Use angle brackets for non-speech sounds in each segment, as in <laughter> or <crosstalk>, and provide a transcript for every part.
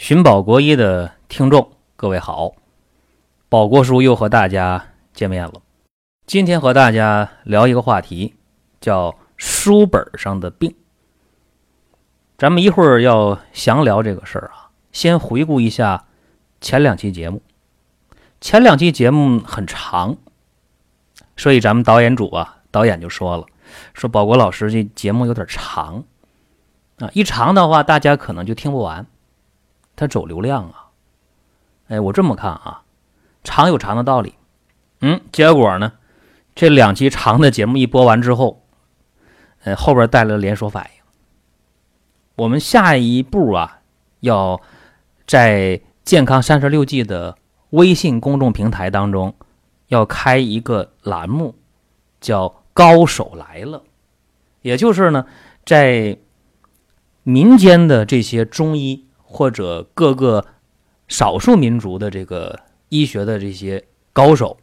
寻宝国医的听众，各位好，宝国叔又和大家见面了。今天和大家聊一个话题，叫书本上的病。咱们一会儿要详聊这个事儿啊，先回顾一下前两期节目。前两期节目很长，所以咱们导演组啊，导演就说了，说宝国老师这节目有点长啊，一长的话，大家可能就听不完。它走流量啊，哎，我这么看啊，长有长的道理，嗯，结果呢，这两期长的节目一播完之后，呃，后边带来了连锁反应。我们下一步啊，要在健康三十六计的微信公众平台当中，要开一个栏目，叫“高手来了”，也就是呢，在民间的这些中医。或者各个少数民族的这个医学的这些高手，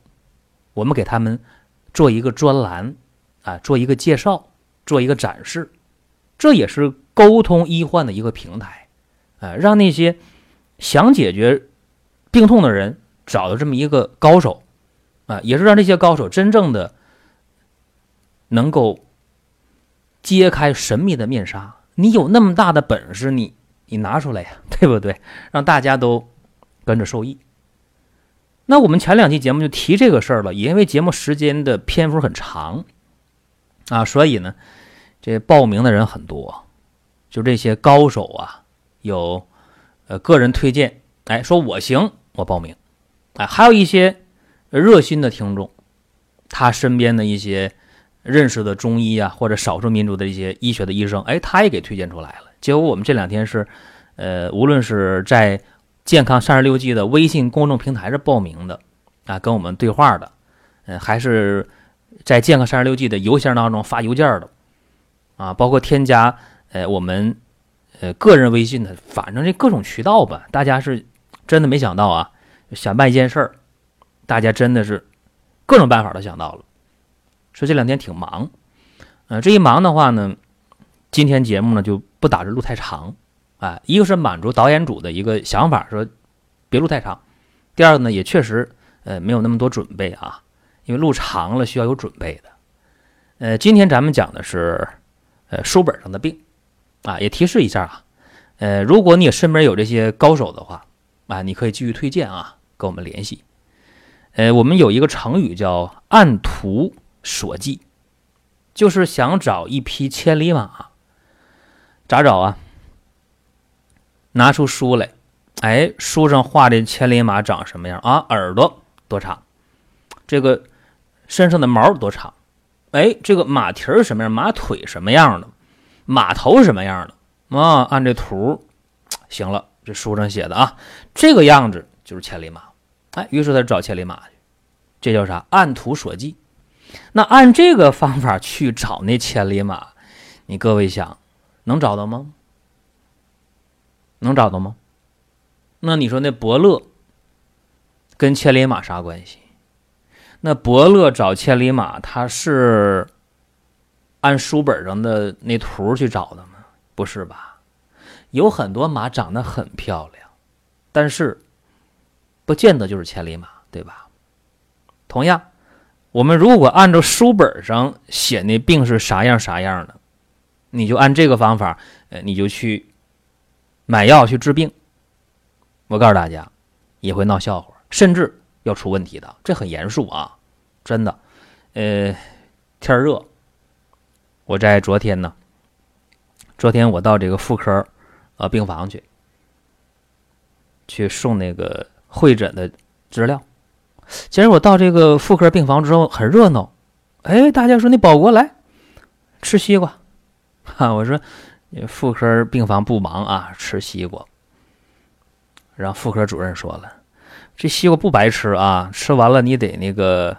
我们给他们做一个专栏啊，做一个介绍，做一个展示，这也是沟通医患的一个平台，啊，让那些想解决病痛的人找到这么一个高手，啊，也是让这些高手真正的能够揭开神秘的面纱。你有那么大的本事，你。你拿出来呀，<laughs> 对不对？让大家都跟着受益。那我们前两期节目就提这个事儿了，因为节目时间的篇幅很长啊，所以呢，这报名的人很多。就这些高手啊，有呃个人推荐，哎，说我行，我报名。哎，还有一些热心的听众，他身边的一些认识的中医啊，或者少数民族的一些医学的医生，哎，他也给推荐出来了。结果我们这两天是，呃，无论是在健康三十六计的微信公众平台上报名的，啊，跟我们对话的，呃，还是在健康三十六计的邮箱当中发邮件的，啊，包括添加呃我们呃个人微信的，反正这各种渠道吧，大家是真的没想到啊，想办一件事儿，大家真的是各种办法都想到了，说这两天挺忙，呃，这一忙的话呢。今天节目呢就不打着路太长，啊，一个是满足导演组的一个想法，说别录太长；第二个呢也确实呃没有那么多准备啊，因为录长了需要有准备的。呃，今天咱们讲的是呃书本上的病啊，也提示一下啊，呃，如果你身边有这些高手的话啊，你可以继续推荐啊，跟我们联系。呃，我们有一个成语叫按图索骥，就是想找一匹千里马。咋找啊？拿出书来，哎，书上画的千里马长什么样啊？耳朵多长？这个身上的毛多长？哎，这个马蹄儿什么样？马腿什么样的？马头什么样的？啊，按这图，行了，这书上写的啊，这个样子就是千里马。哎，于是他找千里马去，这叫啥？按图索骥。那按这个方法去找那千里马，你各位想？能找到吗？能找到吗？那你说那伯乐跟千里马啥关系？那伯乐找千里马，他是按书本上的那图去找的吗？不是吧？有很多马长得很漂亮，但是不见得就是千里马，对吧？同样，我们如果按照书本上写那病是啥样啥样的。你就按这个方法，呃，你就去买药去治病。我告诉大家，也会闹笑话，甚至要出问题的，这很严肃啊，真的。呃，天热，我在昨天呢，昨天我到这个妇科呃病房去，去送那个会诊的资料。其实我到这个妇科病房之后很热闹，哎，大家说你保国来吃西瓜。哈，<laughs> 我说，妇科病房不忙啊，吃西瓜。然后妇科主任说了，这西瓜不白吃啊，吃完了你得那个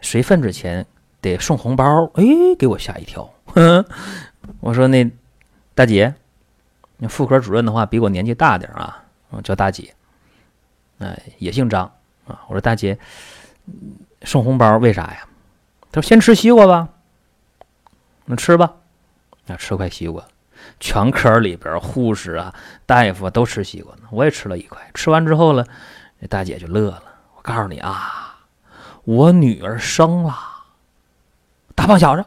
随份子钱得送红包。哎，给我吓一跳。<laughs> 我说那大姐，那妇科主任的话比我年纪大点啊，我叫大姐，哎，也姓张啊。我说大姐，送红包为啥呀？他说先吃西瓜吧，那吃吧。那吃块西瓜，全科里边护士啊、大夫都吃西瓜呢。我也吃了一块，吃完之后呢，那大姐就乐了。我告诉你啊，我女儿生了大胖小子。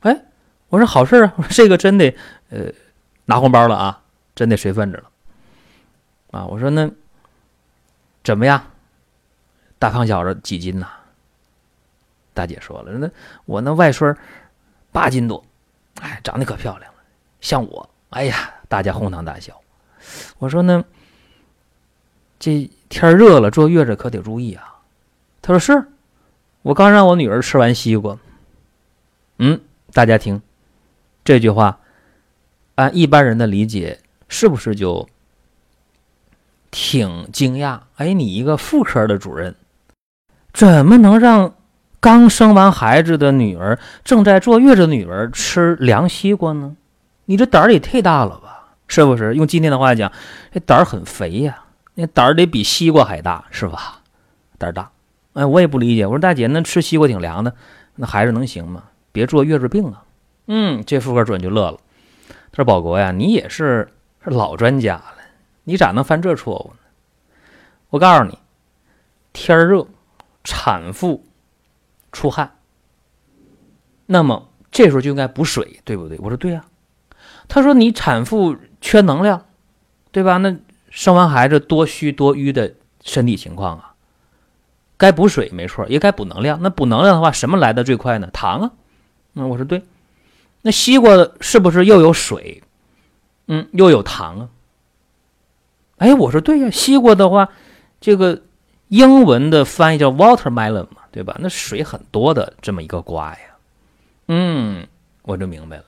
哎，我说好事啊，我说这个真得呃拿红包了啊，真得随份子了啊。我说那怎么样？大胖小子几斤呐？大姐说了，那我那外孙八斤多，哎，长得可漂亮了，像我。哎呀，大家哄堂大笑。我说呢，这天热了，坐月子可得注意啊。他说是，我刚让我女儿吃完西瓜。嗯，大家听这句话，按一般人的理解，是不是就挺惊讶？哎，你一个妇科的主任。怎么能让刚生完孩子的女儿、正在坐月子女儿吃凉西瓜呢？你这胆儿也太大了吧，是不是？用今天的话讲，这胆儿很肥呀，那胆儿得比西瓜还大，是吧？胆儿大。哎，我也不理解。我说大姐，那吃西瓜挺凉的，那孩子能行吗？别坐月子病啊。嗯，这妇科主任就乐了。他说：“保国呀，你也是是老专家了，你咋能犯这错误呢？我告诉你，天热。”产妇出汗，那么这时候就应该补水，对不对？我说对呀。他说你产妇缺能量，对吧？那生完孩子多虚多瘀的身体情况啊，该补水没错，也该补能量。那补能量的话，什么来的最快呢？糖啊。嗯，我说对。那西瓜是不是又有水？嗯，又有糖啊。哎，我说对呀。西瓜的话，这个。英文的翻译叫 watermelon，对吧？那水很多的这么一个瓜呀，嗯，我就明白了。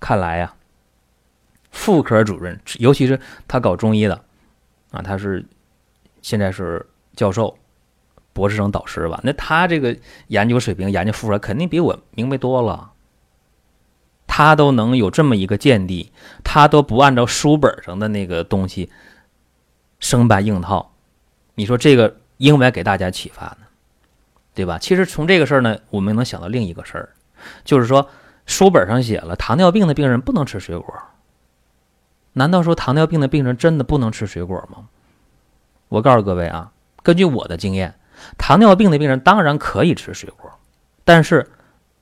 看来呀，妇科主任，尤其是他搞中医的啊，他是现在是教授、博士生导师吧？那他这个研究水平、研究妇科，肯定比我明白多了。他都能有这么一个见地，他都不按照书本上的那个东西生搬硬套。你说这个应该给大家启发呢，对吧？其实从这个事儿呢，我们能想到另一个事儿，就是说书本上写了糖尿病的病人不能吃水果，难道说糖尿病的病人真的不能吃水果吗？我告诉各位啊，根据我的经验，糖尿病的病人当然可以吃水果，但是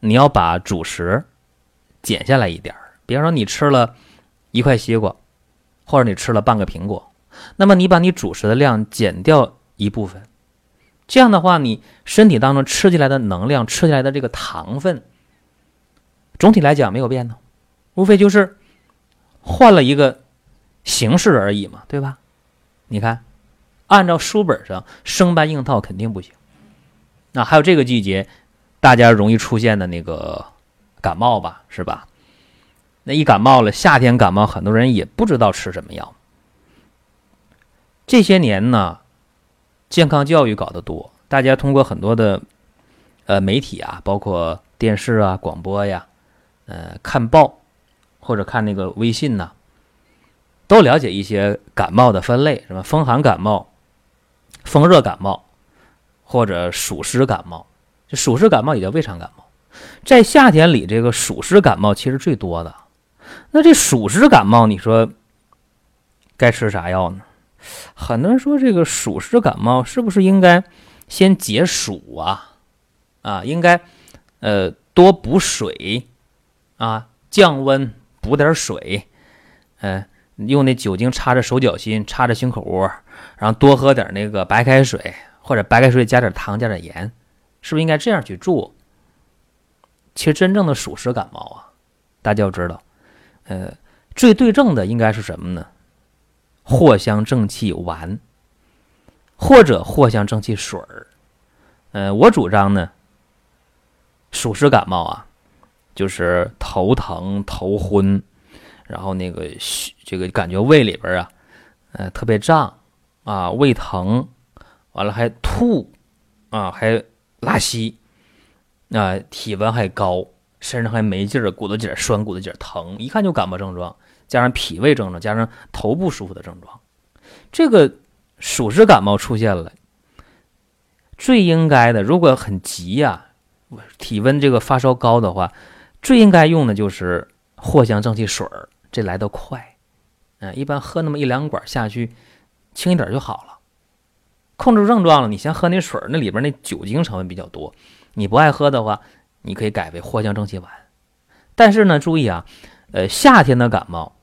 你要把主食减下来一点儿，比方说你吃了一块西瓜，或者你吃了半个苹果。那么你把你主食的量减掉一部分，这样的话，你身体当中吃进来的能量、吃进来的这个糖分，总体来讲没有变呢，无非就是换了一个形式而已嘛，对吧？你看，按照书本上生搬硬套肯定不行。那还有这个季节，大家容易出现的那个感冒吧，是吧？那一感冒了，夏天感冒，很多人也不知道吃什么药。这些年呢，健康教育搞得多，大家通过很多的呃媒体啊，包括电视啊、广播呀，呃，看报或者看那个微信呐，都了解一些感冒的分类，什么风寒感冒、风热感冒或者暑湿感冒。就暑湿感冒也叫胃肠感冒，在夏天里，这个暑湿感冒其实最多的。那这暑湿感冒，你说该吃啥药呢？很多人说这个暑湿感冒是不是应该先解暑啊？啊，应该呃多补水啊，降温补点水，嗯，用那酒精擦着手脚心，擦着胸口窝，然后多喝点那个白开水，或者白开水加点糖加点盐，是不是应该这样去做？其实真正的暑湿感冒啊，大家要知道，呃，最对症的应该是什么呢？藿香正气丸，或者藿香正气水儿。呃，我主张呢，暑湿感冒啊，就是头疼、头昏，然后那个这个感觉胃里边啊，呃，特别胀啊，胃疼，完了还吐啊，还拉稀啊，体温还高，身上还没劲儿，骨头节酸，骨头节疼，一看就感冒症状。加上脾胃症状，加上头部舒服的症状，这个暑湿感冒出现了，最应该的，如果很急呀，体温这个发烧高的话，最应该用的就是藿香正气水儿，这来得快。嗯，一般喝那么一两管下去，轻一点就好了。控制症状了，你先喝那水儿，那里边那酒精成分比较多。你不爱喝的话，你可以改为藿香正气丸。但是呢，注意啊，呃，夏天的感冒，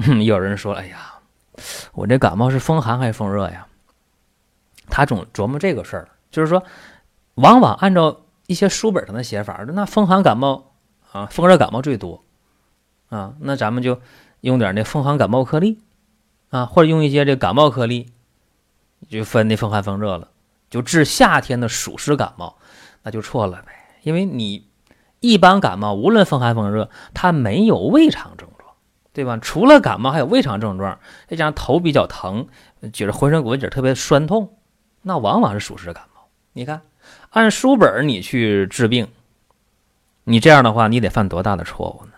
<laughs> 有人说，哎呀，我这感冒是风寒还是风热呀？他总琢磨这个事儿，就是说，往往按照一些书本上的写法，那风寒感冒啊，风热感冒最多啊，那咱们就用点那风寒感冒颗粒啊，或者用一些这感冒颗粒，就分那风寒风热了，就治夏天的暑湿感冒，那就错了呗，因为你。一般感冒，无论风寒风热，它没有胃肠症，对吧？除了感冒，还有胃肠症状，再加上头比较疼，觉得浑身骨节特别酸痛，那往往是属实感冒。你看，按书本你去治病，你这样的话，你得犯多大的错误呢？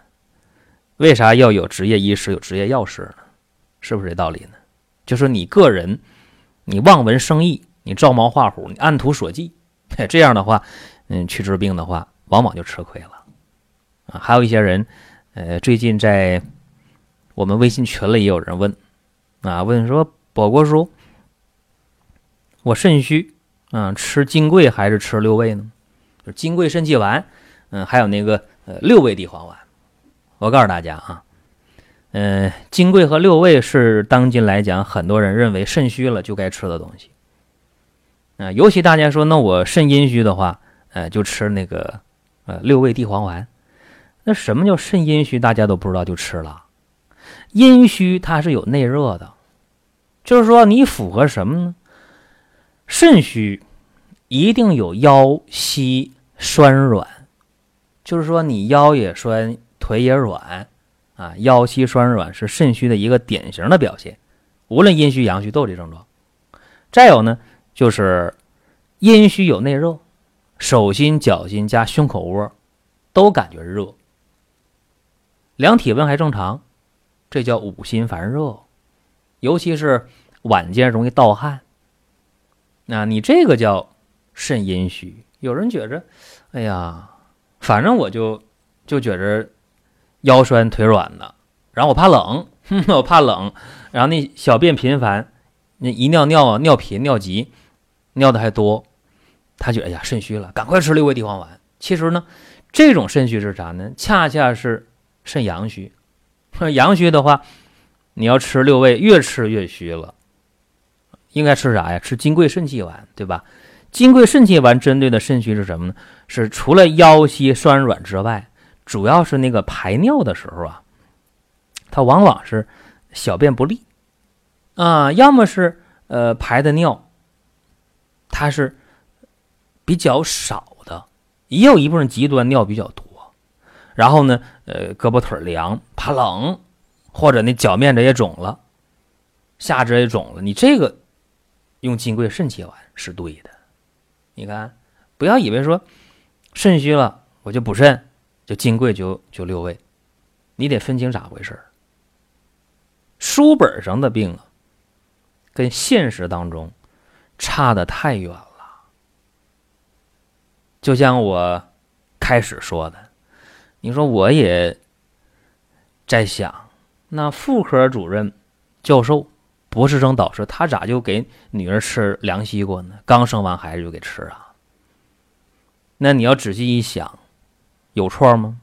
为啥要有职业医师、有职业药师呢？是不是这道理呢？就是你个人，你望文生义，你照猫画虎，你按图索骥，<laughs> 这样的话，嗯，去治病的话。往往就吃亏了，啊，还有一些人，呃，最近在我们微信群里也有人问，啊，问说宝国叔，我肾虚，啊，吃金匮还是吃六味呢？就金匮肾气丸，嗯，还有那个呃六味地黄丸。我告诉大家啊，嗯，金匮和六味是当今来讲很多人认为肾虚了就该吃的东西，啊，尤其大家说那我肾阴虚的话，呃，就吃那个。呃，六味地黄丸，那什么叫肾阴虚？大家都不知道就吃了。阴虚它是有内热的，就是说你符合什么呢？肾虚一定有腰膝酸软，就是说你腰也酸，腿也软啊，腰膝酸软是肾虚的一个典型的表现。无论阴虚阳虚都有这症状。再有呢，就是阴虚有内热。手心、脚心加胸口窝，都感觉热。量体温还正常，这叫五心烦热，尤其是晚间容易盗汗。那你这个叫肾阴虚。有人觉着，哎呀，反正我就就觉着腰酸腿软的，然后我怕冷，哼 <laughs> 我怕冷，然后那小便频繁，那一尿尿尿频尿急，尿的还多。他觉得哎呀肾虚了，赶快吃六味地黄丸。其实呢，这种肾虚是啥呢？恰恰是肾阳虚。<laughs> 阳虚的话，你要吃六味，越吃越虚了。应该吃啥呀？吃金匮肾气丸，对吧？金匮肾气丸针对的肾虚是什么呢？是除了腰膝酸软之外，主要是那个排尿的时候啊，它往往是小便不利啊，要么是呃排的尿，它是。比较少的，也有一部分极端尿比较多，然后呢，呃，胳膊腿凉，怕冷，或者那脚面子也肿了，下肢也肿了。你这个用金匮肾气丸是对的。你看，不要以为说肾虚了我就补肾，就金匮就就六味，你得分清咋回事书本上的病啊，跟现实当中差的太远了。就像我开始说的，你说我也在想，那妇科主任、教授、博士生导师，他咋就给女儿吃凉西瓜呢？刚生完孩子就给吃啊？那你要仔细一想，有错吗？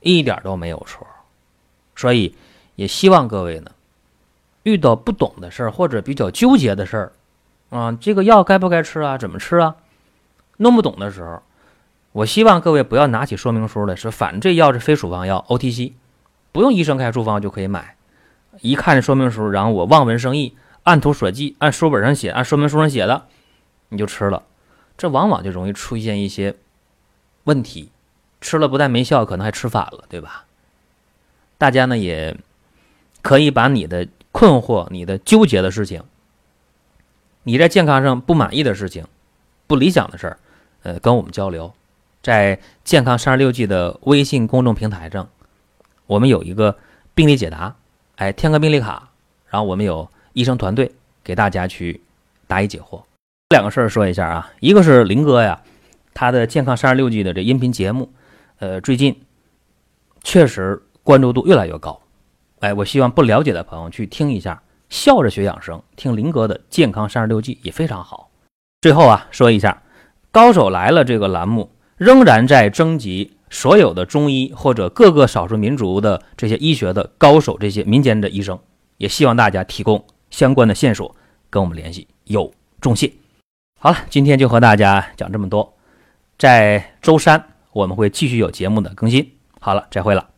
一点都没有错。所以也希望各位呢，遇到不懂的事儿或者比较纠结的事儿啊，这个药该不该吃啊？怎么吃啊？弄不懂的时候，我希望各位不要拿起说明书来说，反正这药是非处方药，OTC，不用医生开处方就可以买。一看这说明书，然后我望文生义，按图索骥，按书本上写，按说明书上写的，你就吃了，这往往就容易出现一些问题。吃了不但没效，可能还吃反了，对吧？大家呢也可以把你的困惑、你的纠结的事情，你在健康上不满意的事情。不理想的事儿，呃，跟我们交流，在健康三十六计的微信公众平台上，我们有一个病例解答，哎，填个病例卡，然后我们有医生团队给大家去答疑解惑。两个事儿说一下啊，一个是林哥呀，他的健康三十六计的这音频节目，呃，最近确实关注度越来越高。哎，我希望不了解的朋友去听一下，笑着学养生，听林哥的健康三十六计也非常好。最后啊，说一下，高手来了这个栏目仍然在征集所有的中医或者各个少数民族的这些医学的高手，这些民间的医生，也希望大家提供相关的线索跟我们联系，有重谢。好了，今天就和大家讲这么多，在周三我们会继续有节目的更新。好了，再会了。